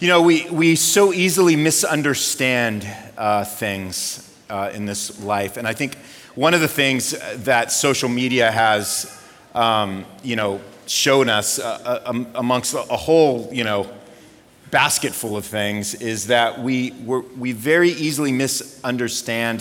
You know, we, we so easily misunderstand uh, things uh, in this life. And I think one of the things that social media has, um, you know, shown us uh, uh amongst a whole, you know, basket full of things is that we, we very easily misunderstand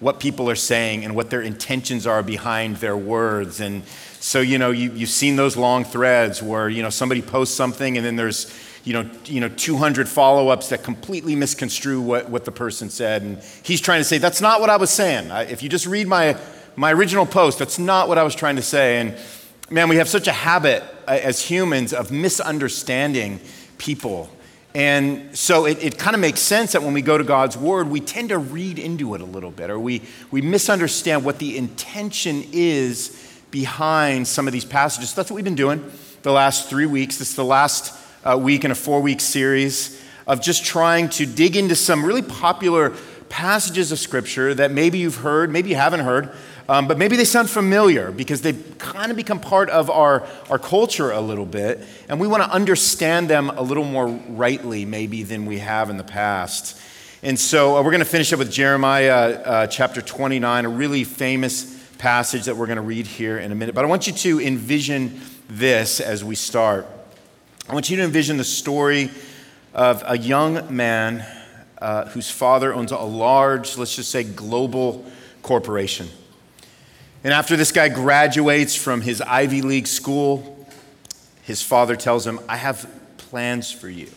what people are saying and what their intentions are behind their words. And so, you know, you, you've seen those long threads where, you know, somebody posts something and then there's, you know, you know 200 follow ups that completely misconstrue what, what the person said. And he's trying to say, that's not what I was saying. I, if you just read my, my original post, that's not what I was trying to say. And man, we have such a habit uh, as humans of misunderstanding people. And so it, it kind of makes sense that when we go to God's word, we tend to read into it a little bit, or we, we misunderstand what the intention is behind some of these passages. That's what we've been doing the last three weeks. This is the last uh, week in a four week series of just trying to dig into some really popular passages of Scripture that maybe you've heard, maybe you haven't heard, um, but maybe they sound familiar because they've kind of become part of our, our culture a little bit, and we want to understand them a little more rightly, maybe, than we have in the past. And so uh, we're going to finish up with Jeremiah uh, chapter 29, a really famous passage that we're going to read here in a minute. But I want you to envision this as we start. I want you to envision the story of a young man uh, whose father owns a large, let's just say, global corporation. And after this guy graduates from his Ivy League school, his father tells him, I have plans for you.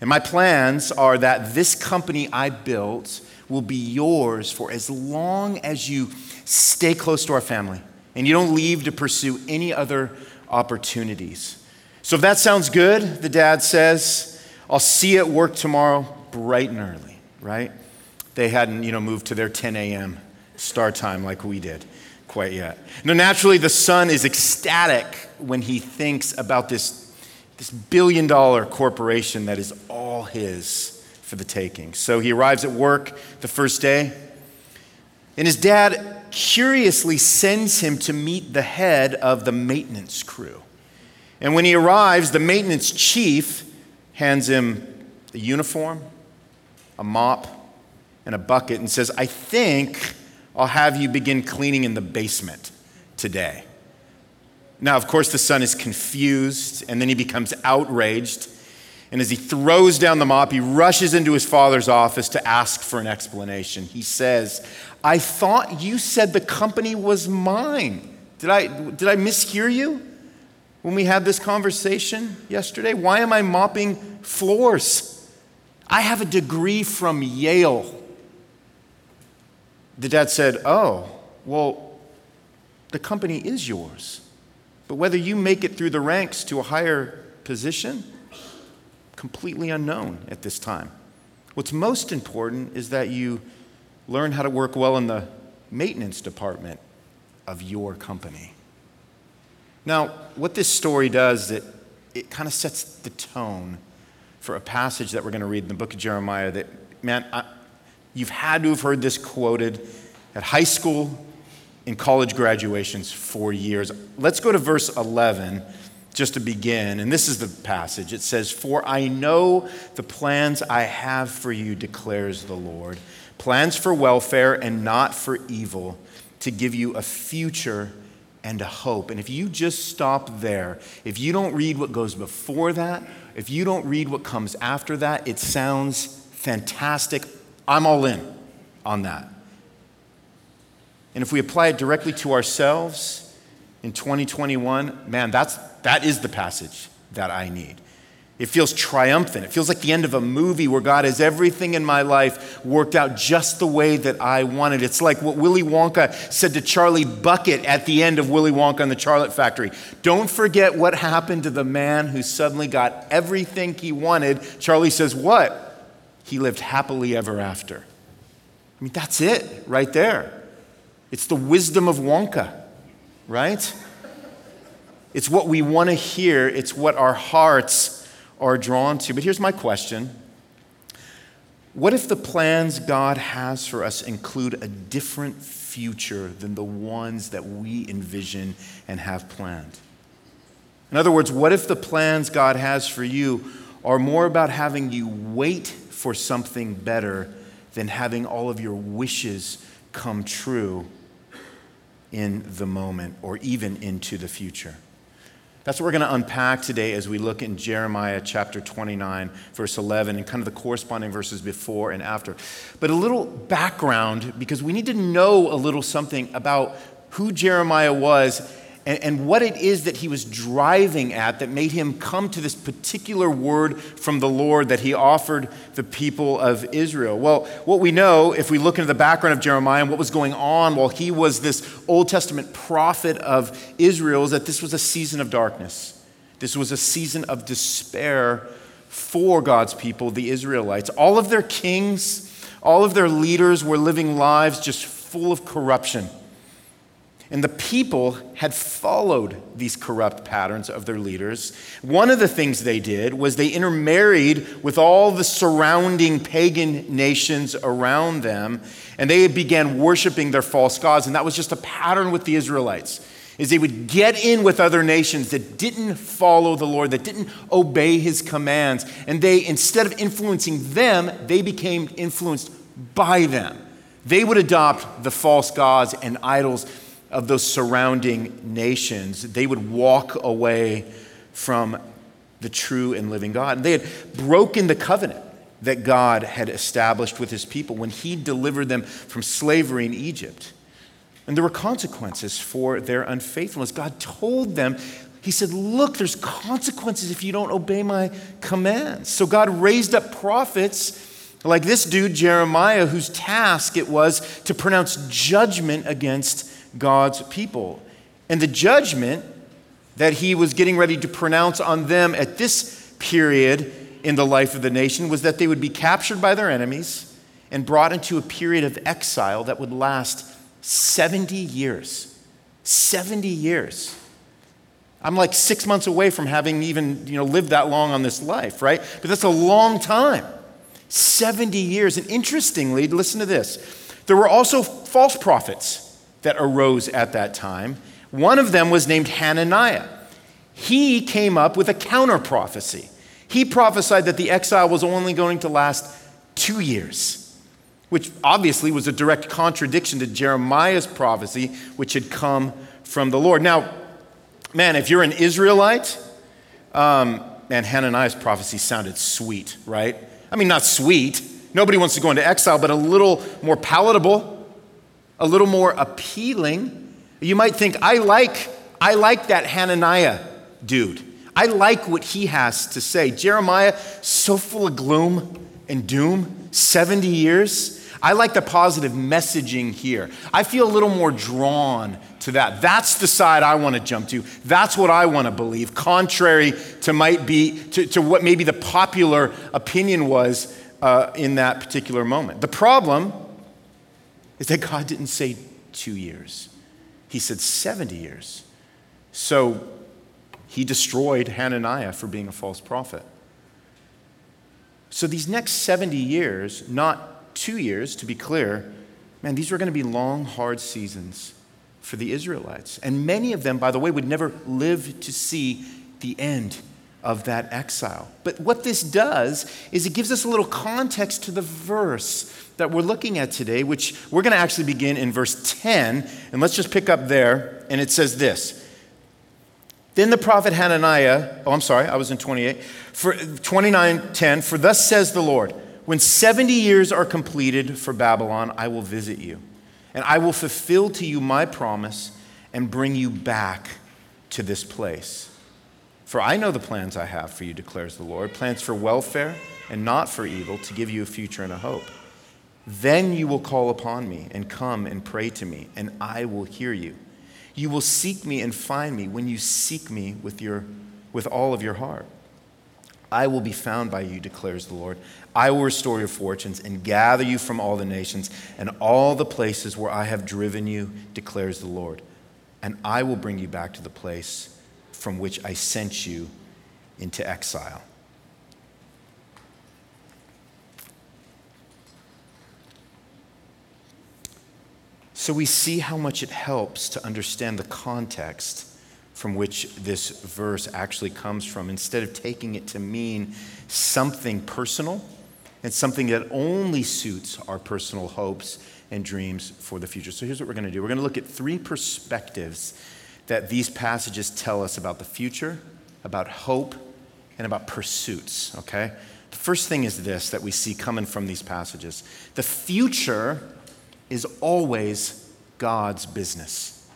And my plans are that this company I built will be yours for as long as you stay close to our family and you don't leave to pursue any other opportunities. So if that sounds good, the dad says, I'll see you at work tomorrow bright and early, right? They hadn't, you know, moved to their 10 a.m. start time like we did quite yet. Now, naturally, the son is ecstatic when he thinks about this, this billion dollar corporation that is all his for the taking. So he arrives at work the first day, and his dad curiously sends him to meet the head of the maintenance crew. And when he arrives, the maintenance chief hands him a uniform, a mop, and a bucket and says, I think I'll have you begin cleaning in the basement today. Now, of course, the son is confused and then he becomes outraged. And as he throws down the mop, he rushes into his father's office to ask for an explanation. He says, I thought you said the company was mine. Did I, did I mishear you when we had this conversation yesterday? Why am I mopping floors? I have a degree from Yale. The dad said, Oh, well, the company is yours. But whether you make it through the ranks to a higher position, completely unknown at this time. What's most important is that you learn how to work well in the maintenance department of your company. Now, what this story does, it, it kind of sets the tone for a passage that we're going to read in the book of Jeremiah that, man, I, You've had to have heard this quoted at high school, in college graduations for years. Let's go to verse 11 just to begin. And this is the passage. It says, For I know the plans I have for you, declares the Lord plans for welfare and not for evil, to give you a future and a hope. And if you just stop there, if you don't read what goes before that, if you don't read what comes after that, it sounds fantastic I'm all in on that. And if we apply it directly to ourselves in 2021, man, that's, that is the passage that I need. It feels triumphant. It feels like the end of a movie where God has everything in my life worked out just the way that I wanted. It's like what Willy Wonka said to Charlie Bucket at the end of Willy Wonka and the Chocolate Factory. Don't forget what happened to the man who suddenly got everything he wanted. Charlie says, What? he lived happily ever after. I mean, that's it right there. It's the wisdom of Wonka, right? It's what we want to hear, it's what our hearts are drawn to. But here's my question What if the plans God has for us include a different future than the ones that we envision and have planned? In other words, what if the plans God has for you are more about having you wait for something better than having all of your wishes come true in the moment or even into the future. That's what we're going to unpack today as we look in Jeremiah chapter 29, verse 11, and kind of the corresponding verses before and after. But a little background, because we need to know a little something about who Jeremiah was and, and what it is that he was driving at that made him come to this particular word from the Lord that he offered the people of Israel. Well, what we know, if we look into the background of Jeremiah and what was going on while he was this Old Testament prophet of Israel, is that this was a season of darkness. This was a season of despair for God's people, the Israelites. All of their kings, all of their leaders were living lives just full of corruption. And the people had followed these corrupt patterns of their leaders. One of the things they did was they intermarried with all the surrounding pagan nations around them, and they began worshiping their false gods. And that was just a pattern with the Israelites. Is they would get in with other nations that didn't follow the Lord, that didn't obey his commands, and they, instead of influencing them, they became influenced by them. They would adopt the false gods and idols of those surrounding nations, they would walk away from the true and living God. And they had broken the covenant that God had established with his people when he delivered them from slavery in Egypt. And there were consequences for their unfaithfulness. God told them, He said, Look, there's consequences if you don't obey my commands. So God raised up prophets like this dude, Jeremiah, whose task it was to pronounce judgment against God's people. And the judgment that he was getting ready to pronounce on them at this period in the life of the nation was that they would be captured by their enemies and brought into a period of exile that would last 70 years. 70 years. I'm like six months away from having even you know, lived that long on this life, right? But that's a long time. 70 years. And interestingly, listen to this there were also false prophets that arose at that time. One of them was named Hananiah. He came up with a counter prophecy. He prophesied that the exile was only going to last two years, which obviously was a direct contradiction to Jeremiah's prophecy, which had come from the Lord. Now, man, if you're an Israelite, um, man, Hananiah's prophecy sounded sweet, right? I mean, not sweet. Nobody wants to go into exile, but a little more palatable a little more appealing. You might think, I like, I like that Hananiah dude. I like what he has to say. Jeremiah, so full of gloom and doom, 70 years. I like the positive messaging here. I feel a little more drawn to that. That's the side I want to jump to. That's what I want to believe, contrary to might be to, to what maybe the popular opinion was uh, in that particular moment. The problem is that God didn't say two years, He said 70 years. So he destroyed Hananiah for being a false prophet. So these next 70 years, not two years to be clear, man, these were going to be long, hard seasons for the Israelites. And many of them, by the way, would never live to see the end of that exile. But what this does is it gives us a little context to the verse that we're looking at today, which we're going to actually begin in verse 10. And let's just pick up there. And it says this Then the prophet Hananiah, oh, I'm sorry, I was in 28. For 29 10, for thus says the Lord, when 70 years are completed for Babylon, I will visit you, and I will fulfill to you my promise and bring you back to this place. For I know the plans I have for you, declares the Lord plans for welfare and not for evil, to give you a future and a hope. Then you will call upon me and come and pray to me, and I will hear you. You will seek me and find me when you seek me with, your, with all of your heart. I will be found by you, declares the Lord. I will restore your fortunes and gather you from all the nations and all the places where I have driven you, declares the Lord. And I will bring you back to the place from which I sent you into exile. So we see how much it helps to understand the context from which this verse actually comes from, instead of taking it to mean something personal and something that only suits our personal hopes and dreams for the future. So here's what we're going to do we're going to look at three perspectives that these passages tell us about the future, about hope, and about pursuits, okay? The first thing is this that we see coming from these passages the future is always God's business.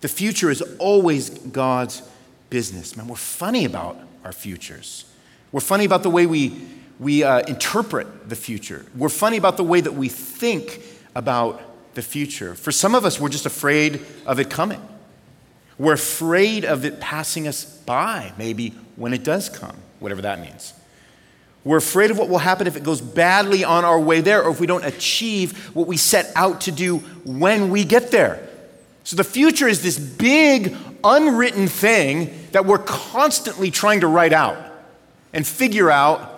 The future is always God's business. Man, we're funny about our futures. We're funny about the way we, we uh, interpret the future. We're funny about the way that we think about the future. For some of us, we're just afraid of it coming. We're afraid of it passing us by, maybe when it does come, whatever that means. We're afraid of what will happen if it goes badly on our way there or if we don't achieve what we set out to do when we get there. So the future is this big, unwritten thing that we're constantly trying to write out and figure out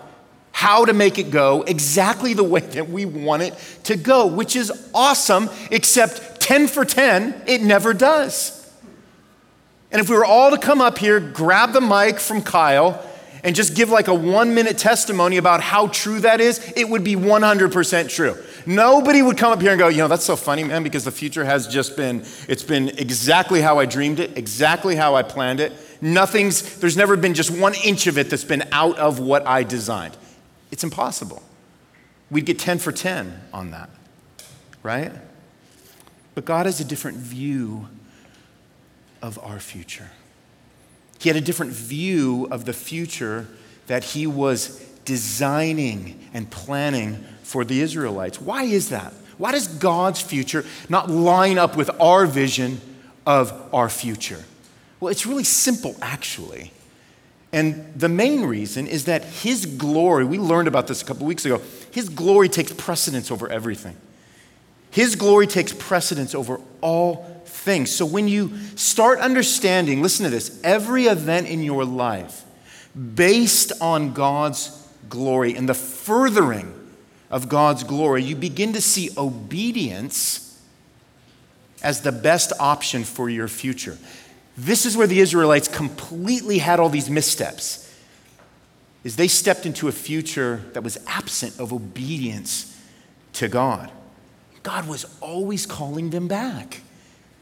how to make it go exactly the way that we want it to go, which is awesome, except 10 for 10, it never does. And if we were all to come up here, grab the mic from Kyle, and just give like a one minute testimony about how true that is, it would be 100% true. Nobody would come up here and go, you know, that's so funny, man, because the future has just been, it's been exactly how I dreamed it, exactly how I planned it. Nothing's, there's never been just one inch of it that's been out of what I designed. It's impossible. We'd get 10 for 10 on that, right? But God has a different view of our future. He had a different view of the future that he was designing and planning for the Israelites. Why is that? Why does God's future not line up with our vision of our future? Well, it's really simple, actually. And the main reason is that His glory, we learned about this a couple weeks ago, His glory takes precedence over everything. His glory takes precedence over all things. So when you start understanding, listen to this, every event in your life based on God's glory and the furthering of God's glory, you begin to see obedience as the best option for your future. This is where the Israelites completely had all these missteps. Is they stepped into a future that was absent of obedience to God. God was always calling them back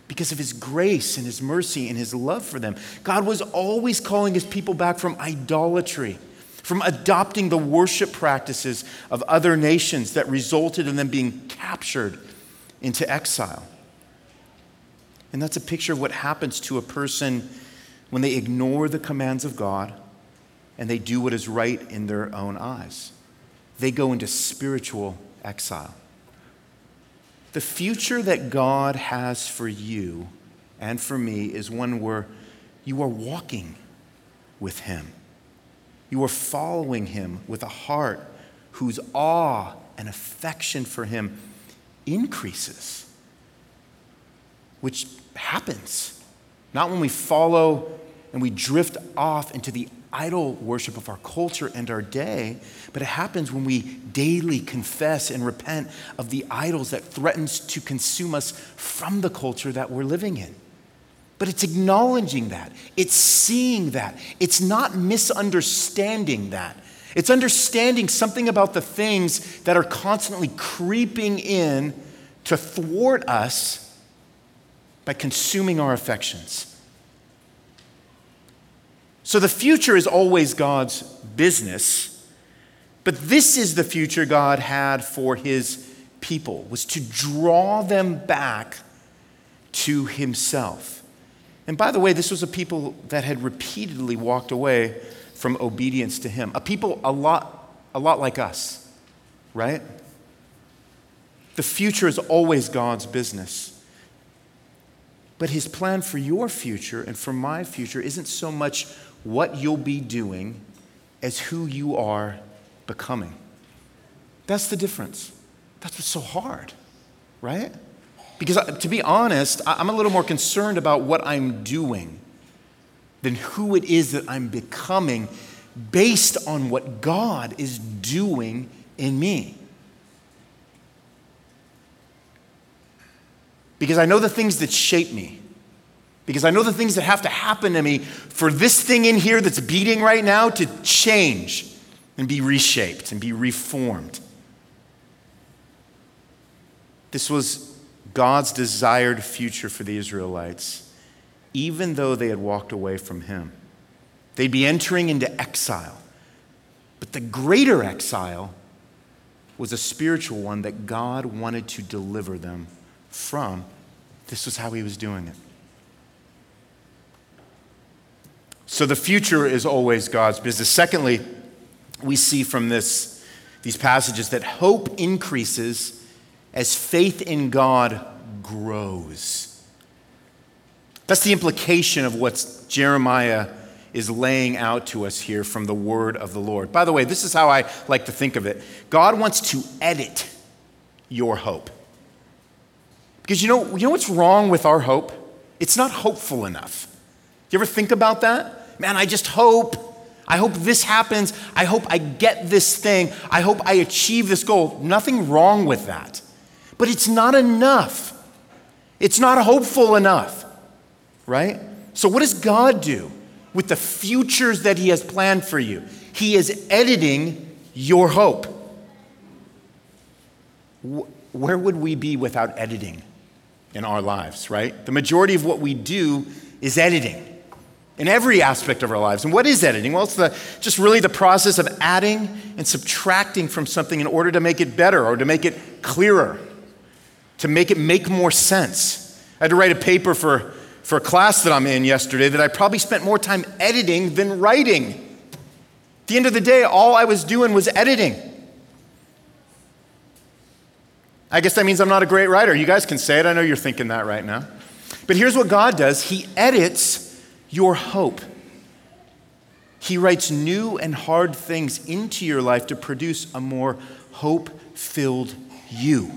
because of his grace and his mercy and his love for them. God was always calling his people back from idolatry, from adopting the worship practices of other nations that resulted in them being captured into exile. And that's a picture of what happens to a person when they ignore the commands of God and they do what is right in their own eyes. They go into spiritual exile. The future that God has for you and for me is one where you are walking with Him. You are following Him with a heart whose awe and affection for Him increases, which happens. Not when we follow and we drift off into the idol worship of our culture and our day, but it happens when we daily confess and repent of the idols that threatens to consume us from the culture that we're living in. But it's acknowledging that. It's seeing that. It's not misunderstanding that. It's understanding something about the things that are constantly creeping in to thwart us by consuming our affections. So the future is always God's business, but this is the future God had for his people was to draw them back to himself. And by the way, this was a people that had repeatedly walked away from obedience to him. A people a lot a lot like us, right? The future is always God's business. But his plan for your future and for my future isn't so much what you'll be doing as who you are becoming. That's the difference. That's what's so hard, right? Because uh, to be honest, I'm a little more concerned about what I'm doing than who it is that I'm becoming based on what God is doing in me. Because I know the things that shape me. Because I know the things that have to happen to me for this thing in here that's beating right now to change and be reshaped and be reformed. This was God's desired future for the Israelites, even though they had walked away from Him. They'd be entering into exile. But the greater exile was a spiritual one that God wanted to deliver them from. This was how He was doing it. So the future is always God's business. Secondly, we see from this, these passages that hope increases as faith in God grows. That's the implication of what Jeremiah is laying out to us here from the word of the Lord. By the way, this is how I like to think of it God wants to edit your hope. Because you know, you know what's wrong with our hope? It's not hopeful enough. You ever think about that? Man, I just hope. I hope this happens. I hope I get this thing. I hope I achieve this goal. Nothing wrong with that. But it's not enough. It's not hopeful enough, right? So, what does God do with the futures that He has planned for you? He is editing your hope. Where would we be without editing in our lives, right? The majority of what we do is editing in every aspect of our lives. And what is editing? Well, it's the, just really the process of adding and subtracting from something in order to make it better or to make it clearer to make it make more sense. I had to write a paper for, for a class that I'm in yesterday that I probably spent more time editing than writing. At the end of the day, all I was doing was editing. I guess that means I'm not a great writer. You guys can say it. I know you're thinking that right now. But here's what God does He edits your hope. He writes new and hard things into your life to produce a more hope filled you.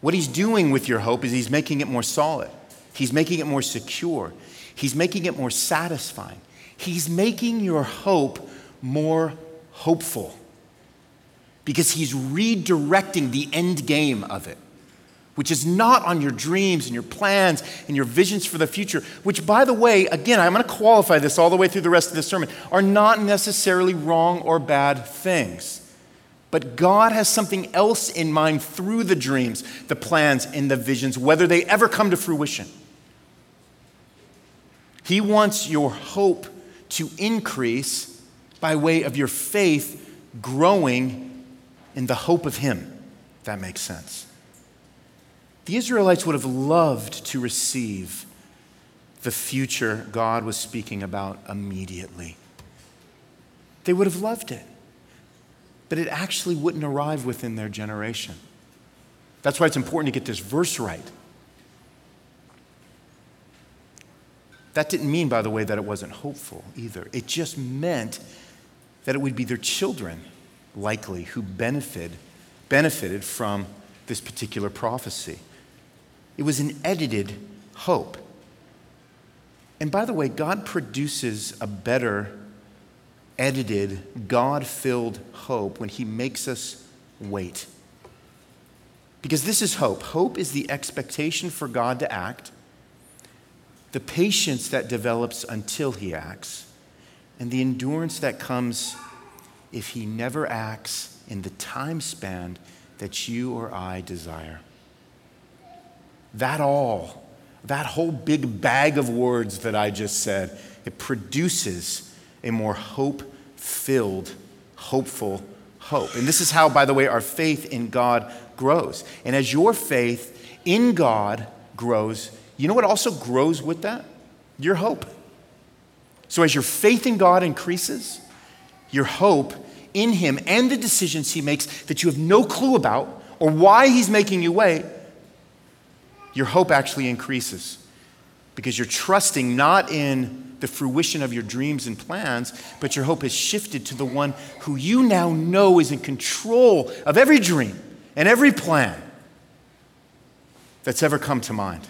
What he's doing with your hope is he's making it more solid, he's making it more secure, he's making it more satisfying. He's making your hope more hopeful because he's redirecting the end game of it, which is not on your dreams and your plans and your visions for the future, which, by the way, again, I'm going to qualify this all the way through the rest of the sermon, are not necessarily wrong or bad things. But God has something else in mind through the dreams, the plans, and the visions, whether they ever come to fruition. He wants your hope to increase by way of your faith growing in the hope of Him. If that makes sense. The Israelites would have loved to receive the future God was speaking about immediately. They would have loved it but it actually wouldn't arrive within their generation. That's why it's important to get this verse right. That didn't mean, by the way, that it wasn't hopeful either. It just meant that it would be their children, likely, who benefited, benefited from this particular prophecy. It was an edited hope. And by the way, God produces a better edited, God filled hope when He makes us wait. Because this is hope. Hope is the expectation for God to act, the patience that develops until He acts, and the endurance that comes if He never acts in the time span that you or I desire. That all, that whole big bag of words that I just said, it produces a more hope filled, hopeful hope. And this is how, by the way, our faith in God grows. And as your faith in God grows, you know what also grows with that? Your hope. So as your faith in God increases, your hope in Him and the decisions He makes that you have no clue about or why He's making you wait, your hope actually increases because you're trusting not in the fruition of your dreams and plans, but your hope has shifted to the one who you now know is in control of every dream and every plan that's ever come to mind.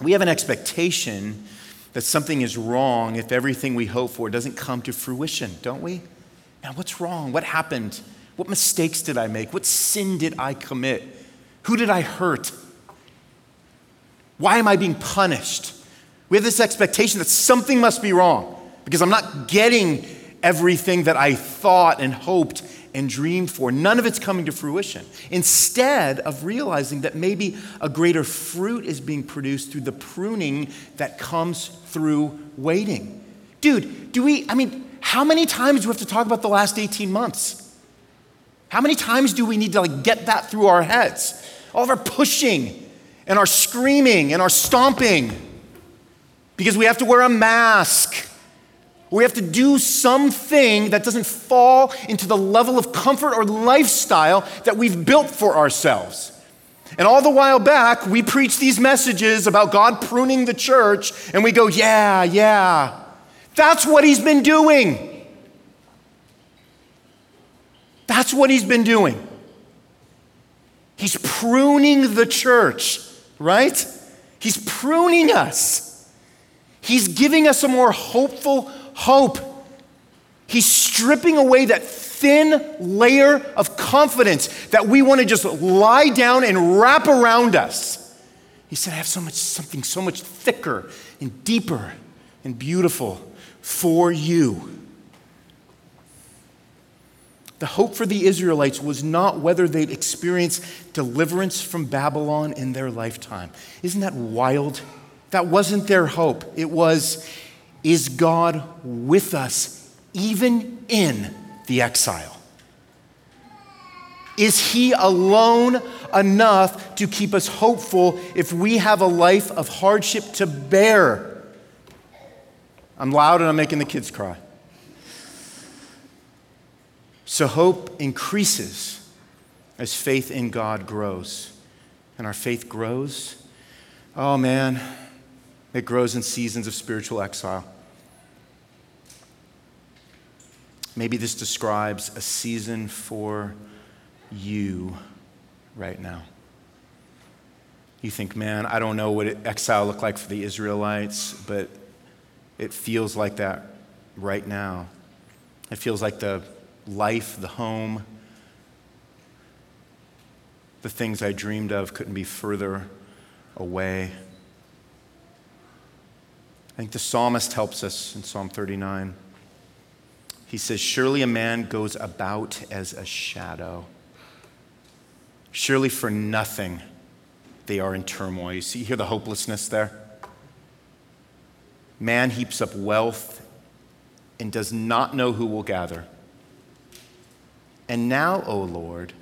We have an expectation that something is wrong if everything we hope for doesn't come to fruition, don't we? Now, what's wrong? What happened? What mistakes did I make? What sin did I commit? Who did I hurt? Why am I being punished? We have this expectation that something must be wrong because I'm not getting everything that I thought and hoped and dreamed for. None of it's coming to fruition. Instead of realizing that maybe a greater fruit is being produced through the pruning that comes through waiting. Dude, do we, I mean, how many times do we have to talk about the last 18 months? How many times do we need to like get that through our heads? All of our pushing and our screaming and our stomping because we have to wear a mask. We have to do something that doesn't fall into the level of comfort or lifestyle that we've built for ourselves. And all the while back, we preach these messages about God pruning the church, and we go, yeah, yeah. That's what He's been doing. That's what He's been doing. He's pruning the church, right? He's pruning us. He's giving us a more hopeful hope. He's stripping away that thin layer of confidence that we want to just lie down and wrap around us. He said, I have so much, something so much thicker and deeper and beautiful for you. The hope for the Israelites was not whether they'd experience deliverance from Babylon in their lifetime. Isn't that wild? That wasn't their hope. It was, is God with us even in the exile? Is He alone enough to keep us hopeful if we have a life of hardship to bear? I'm loud and I'm making the kids cry. So hope increases as faith in God grows. And our faith grows. Oh man, it grows in seasons of spiritual exile. Maybe this describes a season for you right now. You think, man, I don't know what exile looked like for the Israelites, but it feels like that right now. It feels like the life, the home, the things I dreamed of couldn't be further away. I think the psalmist helps us in Psalm 39. He says, Surely a man goes about as a shadow. Surely for nothing they are in turmoil. You see here the hopelessness there? Man heaps up wealth and does not know who will gather. And now, O Lord,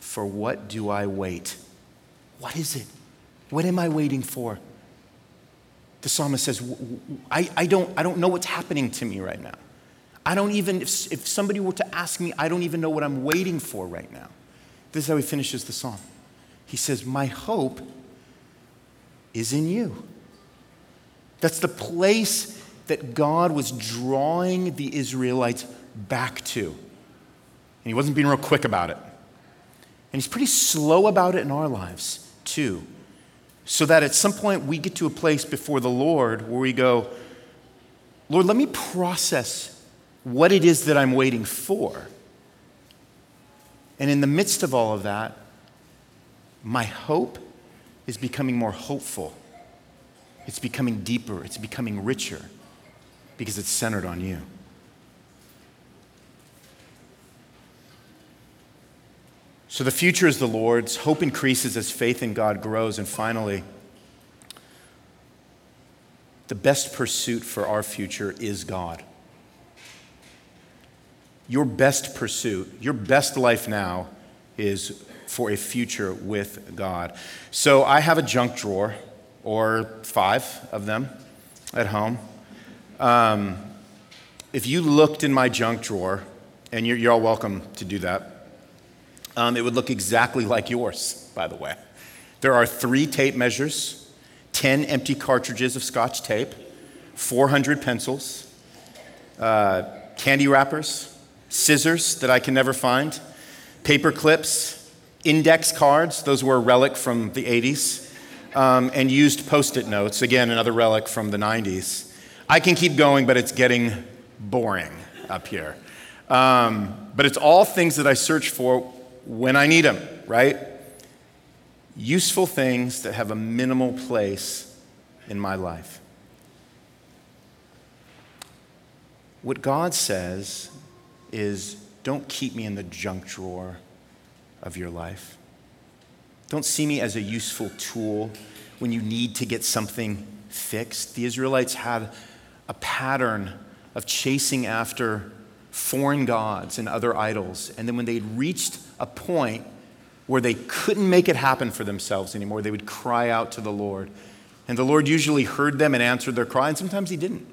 for what do I wait? What is it? What am I waiting for? the psalmist says, I, I, don't, I don't know what's happening to me right now. I don't even, if, if somebody were to ask me, I don't even know what I'm waiting for right now. This is how he finishes the psalm. He says, My hope is in you. That's the place that God was drawing the Israelites back to. And he wasn't being real quick about it. And he's pretty slow about it in our lives, too so that at some point we get to a place before the Lord where we go, Lord, let me process what it is that I'm waiting for. And in the midst of all of that, my hope is becoming more hopeful. It's becoming deeper, it's becoming richer because it's centered on you. So the future is the Lord's. Hope increases as faith in God grows. And finally, the best pursuit for our future is God. Your best pursuit, your best life now is for a future with God. So I have a junk drawer, or five of them at home. Um, if you looked in my junk drawer, and you're, you're all welcome to do that, um, it would look exactly like yours, by the way. There are three tape measures, 10 empty cartridges of scotch tape, 400 pencils, uh, candy wrappers, scissors that I can never find, paper clips, index cards, those were a relic from the 80s, um, and used post it notes, again, another relic from the 90s. I can keep going, but it's getting boring up here. Um, but it's all things that I search for when I need them, right? useful things that have a minimal place in my life. What God says is don't keep me in the junk drawer of your life. Don't see me as a useful tool when you need to get something fixed. The Israelites had a pattern of chasing after foreign gods and other idols. And then when they'd reached a point where they couldn't make it happen for themselves anymore, they would cry out to the Lord. And the Lord usually heard them and answered their cry, and sometimes He didn't.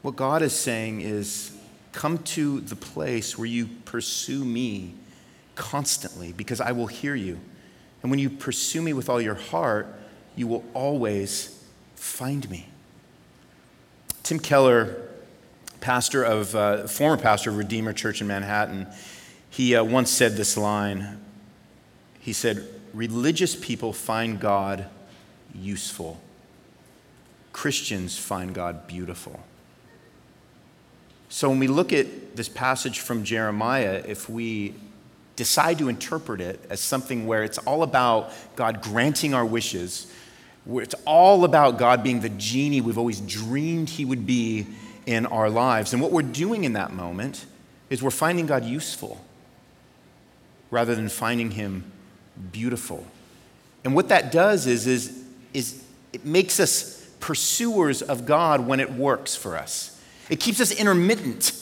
What God is saying is come to the place where you pursue me constantly because I will hear you. And when you pursue me with all your heart, you will always find me. Tim Keller, pastor of, uh, former pastor of Redeemer Church in Manhattan, he uh, once said this line. He said, Religious people find God useful, Christians find God beautiful. So when we look at this passage from Jeremiah, if we decide to interpret it as something where it's all about God granting our wishes, where it's all about God being the genie we've always dreamed He would be in our lives. And what we're doing in that moment is we're finding God useful rather than finding Him beautiful. And what that does is, is, is it makes us pursuers of God when it works for us. It keeps us intermittent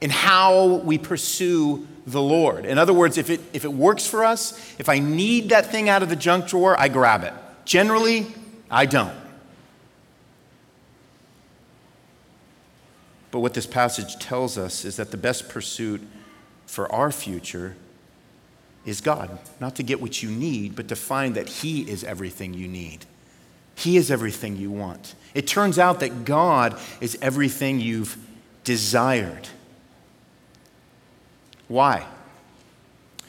in how we pursue the Lord. In other words, if it, if it works for us, if I need that thing out of the junk drawer, I grab it. Generally, I don't. But what this passage tells us is that the best pursuit for our future is God. Not to get what you need, but to find that He is everything you need. He is everything you want. It turns out that God is everything you've desired. Why?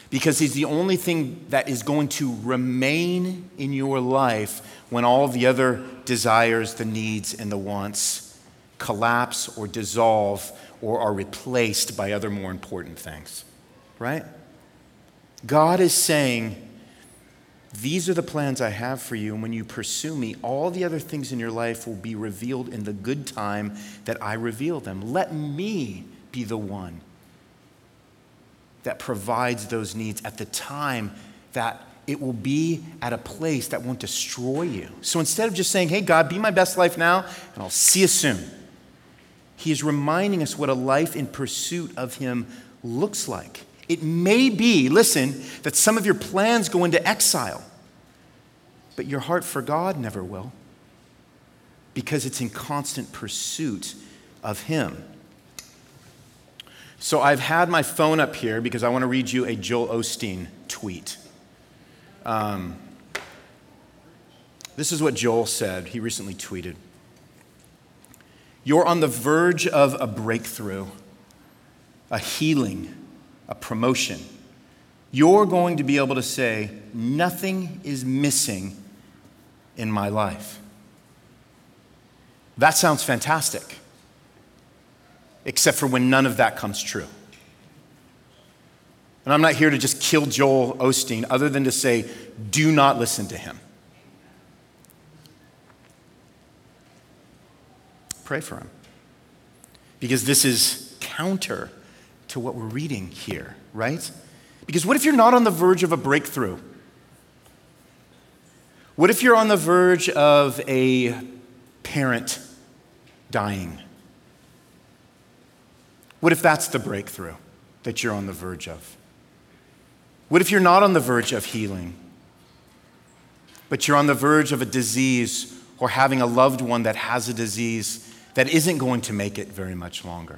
Because He's the only thing that is going to remain in your life when all the other desires, the needs, and the wants collapse or dissolve or are replaced by other more important things. Right? God is saying, These are the plans I have for you, and when you pursue me, all the other things in your life will be revealed in the good time that I reveal them. Let me be the one that provides those needs at the time that it will be at a place that won't destroy you. So instead of just saying, hey, God, be my best life now, and I'll see you soon, He is reminding us what a life in pursuit of Him looks like. It may be, listen, that some of your plans go into exile, but your heart for God never will because it's in constant pursuit of Him. So I've had my phone up here because I want to read you a Joel Osteen tweet. Um, this is what Joel said. He recently tweeted You're on the verge of a breakthrough, a healing, a promotion. You're going to be able to say, Nothing is missing in my life. That sounds fantastic except for when none of that comes true. And I'm not here to just kill Joel Osteen, other than to say, do not listen to him. Pray for him. Because this is counter to what we're reading here, right? Because what if you're not on the verge of a breakthrough? What if you're on the verge of a parent dying? What if that's the breakthrough that you're on the verge of? What if you're not on the verge of healing, but you're on the verge of a disease or having a loved one that has a disease that isn't going to make it very much longer?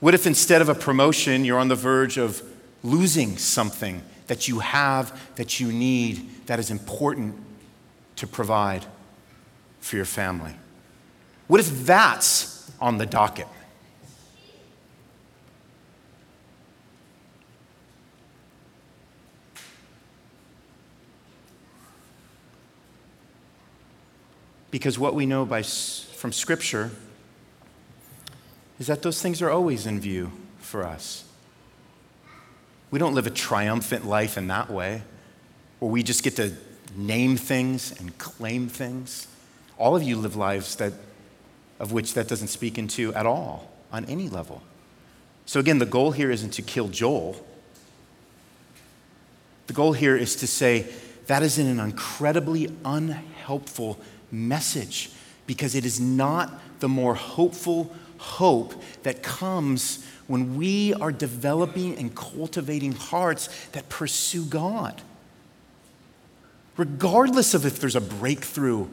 What if instead of a promotion, you're on the verge of losing something that you have, that you need, that is important to provide for your family? What if that's on the docket? Because what we know by, from Scripture is that those things are always in view for us. We don't live a triumphant life in that way, where we just get to name things and claim things. All of you live lives that, of which that doesn't speak into at all on any level. So, again, the goal here isn't to kill Joel. The goal here is to say that is an incredibly unhelpful message because it is not the more hopeful hope that comes when we are developing and cultivating hearts that pursue God. Regardless of if there's a breakthrough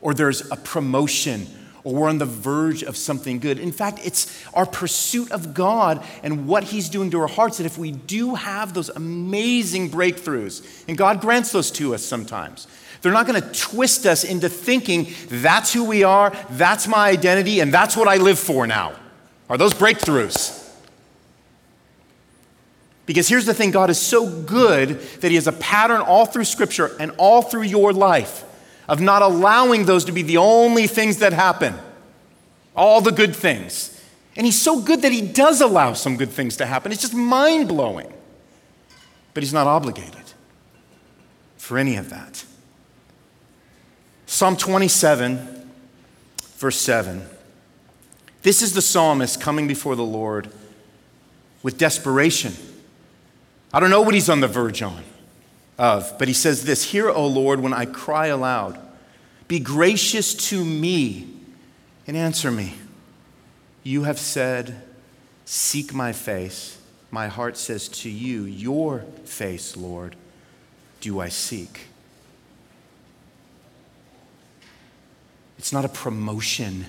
or there's a promotion or we're on the verge of something good. In fact, it's our pursuit of God and what He's doing to our hearts that if we do have those amazing breakthroughs, and God grants those to us sometimes, they're not going to twist us into thinking that's who we are, that's my identity, and that's what I live for now. Are those breakthroughs? Because here's the thing God is so good that He has a pattern all through Scripture and all through your life of not allowing those to be the only things that happen, all the good things. And He's so good that He does allow some good things to happen. It's just mind blowing. But He's not obligated for any of that. Psalm 27, verse 7. This is the psalmist coming before the Lord with desperation I don't know what he's on the verge on of, but he says this Hear, O Lord, when I cry aloud. Be gracious to me and answer me. You have said, Seek my face. My heart says to you, Your face, Lord, do I seek. It's not a promotion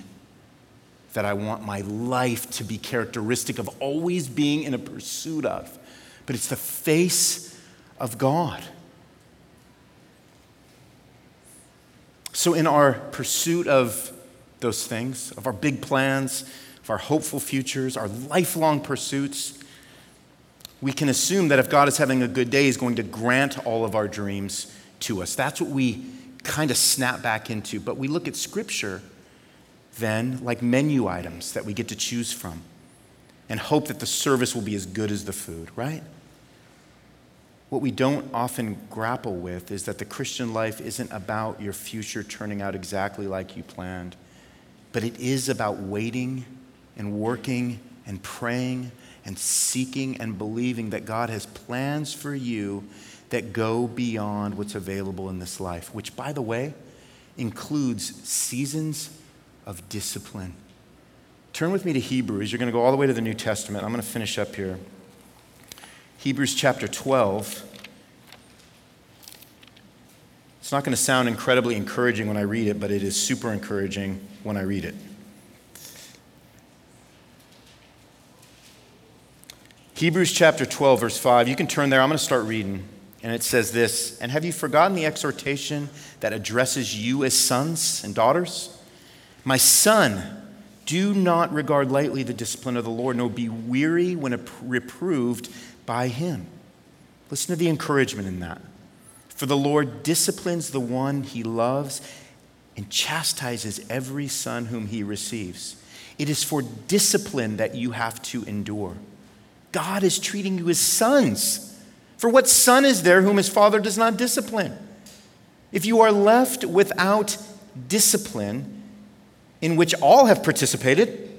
that I want my life to be characteristic of always being in a pursuit of but it's the face of God. So, in our pursuit of those things, of our big plans, of our hopeful futures, our lifelong pursuits, we can assume that if God is having a good day, He's going to grant all of our dreams to us. That's what we kind of snap back into. But we look at Scripture then like menu items that we get to choose from and hope that the service will be as good as the food, right? What we don't often grapple with is that the Christian life isn't about your future turning out exactly like you planned, but it is about waiting and working and praying and seeking and believing that God has plans for you that go beyond what's available in this life, which, by the way, includes seasons of discipline. Turn with me to Hebrews. You're going to go all the way to the New Testament. I'm going to finish up here. Hebrews chapter 12. It's not going to sound incredibly encouraging when I read it, but it is super encouraging when I read it. Hebrews chapter 12, verse 5. You can turn there. I'm going to start reading. And it says this And have you forgotten the exhortation that addresses you as sons and daughters? My son, do not regard lightly the discipline of the Lord, nor be weary when reproved by him. Listen to the encouragement in that. For the Lord disciplines the one he loves and chastises every son whom he receives. It is for discipline that you have to endure. God is treating you as sons. For what son is there whom his father does not discipline? If you are left without discipline, in which all have participated,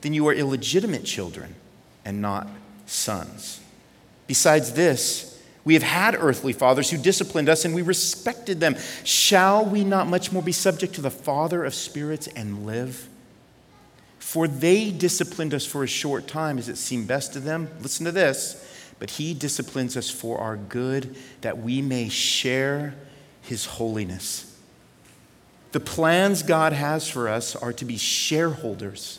then you are illegitimate children and not sons. Besides this, we have had earthly fathers who disciplined us and we respected them. Shall we not much more be subject to the Father of spirits and live? For they disciplined us for a short time as it seemed best to them. Listen to this. But he disciplines us for our good, that we may share his holiness. The plans God has for us are to be shareholders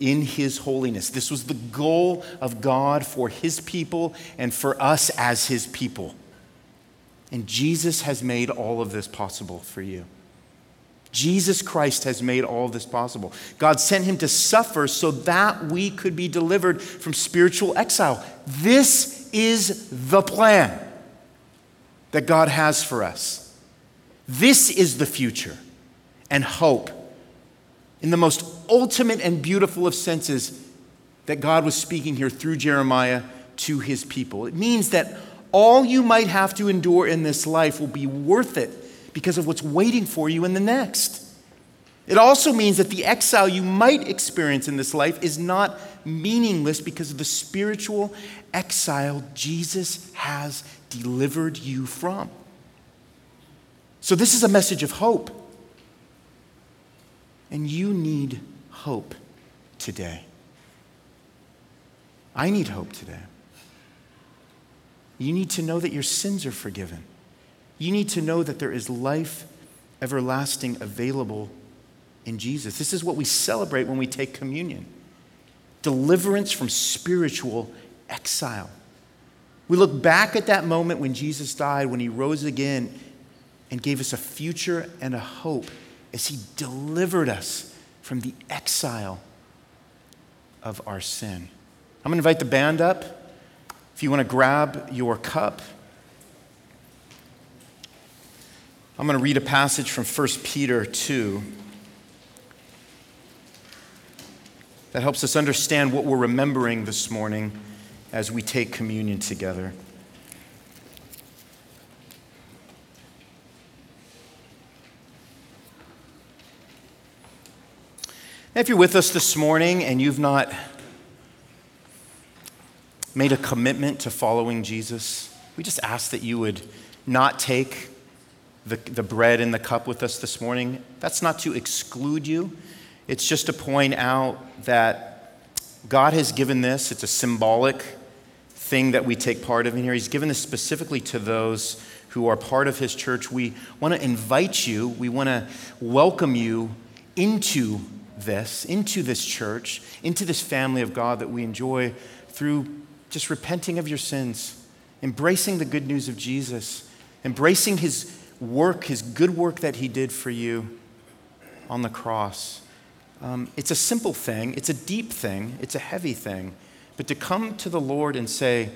in his holiness. This was the goal of God for his people and for us as his people. And Jesus has made all of this possible for you. Jesus Christ has made all this possible. God sent him to suffer so that we could be delivered from spiritual exile. This is the plan that God has for us. This is the future and hope in the most ultimate and beautiful of senses that God was speaking here through Jeremiah to his people. It means that all you might have to endure in this life will be worth it because of what's waiting for you in the next. It also means that the exile you might experience in this life is not meaningless because of the spiritual exile Jesus has delivered you from. So, this is a message of hope. And you need hope today. I need hope today. You need to know that your sins are forgiven. You need to know that there is life everlasting available in Jesus. This is what we celebrate when we take communion deliverance from spiritual exile. We look back at that moment when Jesus died, when he rose again, and gave us a future and a hope as he delivered us from the exile of our sin. I'm going to invite the band up. If you want to grab your cup, I'm going to read a passage from 1 Peter 2 that helps us understand what we're remembering this morning as we take communion together. If you're with us this morning and you've not made a commitment to following Jesus, we just ask that you would not take the, the bread and the cup with us this morning. That's not to exclude you, it's just to point out that God has given this. It's a symbolic thing that we take part of in here. He's given this specifically to those who are part of His church. We want to invite you, we want to welcome you into this, into this church, into this family of God that we enjoy through just repenting of your sins, embracing the good news of Jesus, embracing his work, his good work that he did for you on the cross. Um, it's a simple thing, it's a deep thing, it's a heavy thing. But to come to the Lord and say,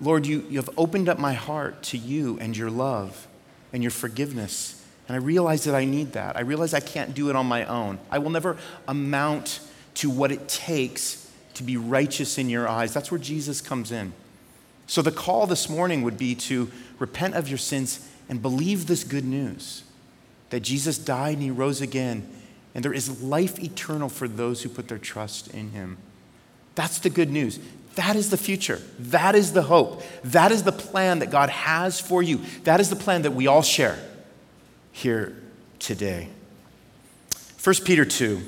Lord, you, you have opened up my heart to you and your love and your forgiveness. And I realize that I need that. I realize I can't do it on my own. I will never amount to what it takes to be righteous in your eyes. That's where Jesus comes in. So the call this morning would be to repent of your sins and believe this good news that Jesus died and he rose again, and there is life eternal for those who put their trust in him. That's the good news. That is the future. That is the hope. That is the plan that God has for you. That is the plan that we all share here today. 1 Peter 2,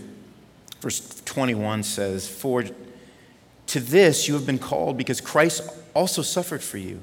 verse 21 says, For to this you have been called because Christ also suffered for you,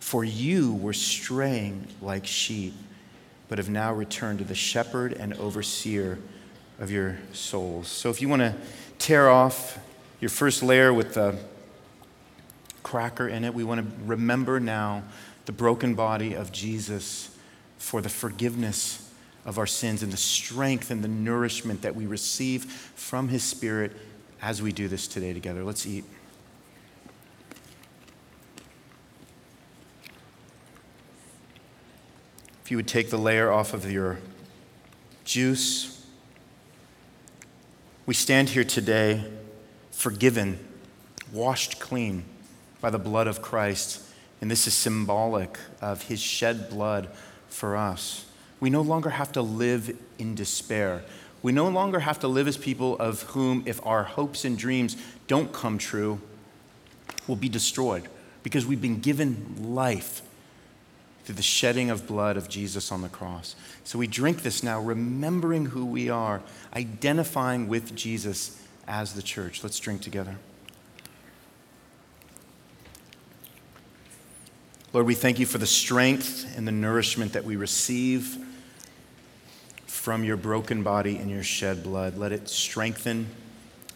For you were straying like sheep, but have now returned to the shepherd and overseer of your souls. So if you want to tear off your first layer with the cracker in it, we want to remember now the broken body of Jesus for the forgiveness of our sins and the strength and the nourishment that we receive from his spirit as we do this today together. Let's eat. You would take the layer off of your juice, we stand here today forgiven, washed clean by the blood of Christ. And this is symbolic of his shed blood for us. We no longer have to live in despair. We no longer have to live as people of whom, if our hopes and dreams don't come true, will be destroyed because we've been given life through the shedding of blood of Jesus on the cross. So we drink this now, remembering who we are, identifying with Jesus as the church. Let's drink together. Lord, we thank you for the strength and the nourishment that we receive from your broken body and your shed blood. Let it strengthen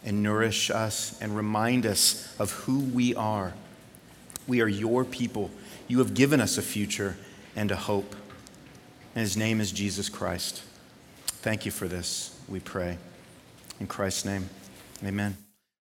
and nourish us and remind us of who we are. We are your people You have given us a future and a hope. And his name is Jesus Christ. Thank you for this, we pray. In Christ's name, amen.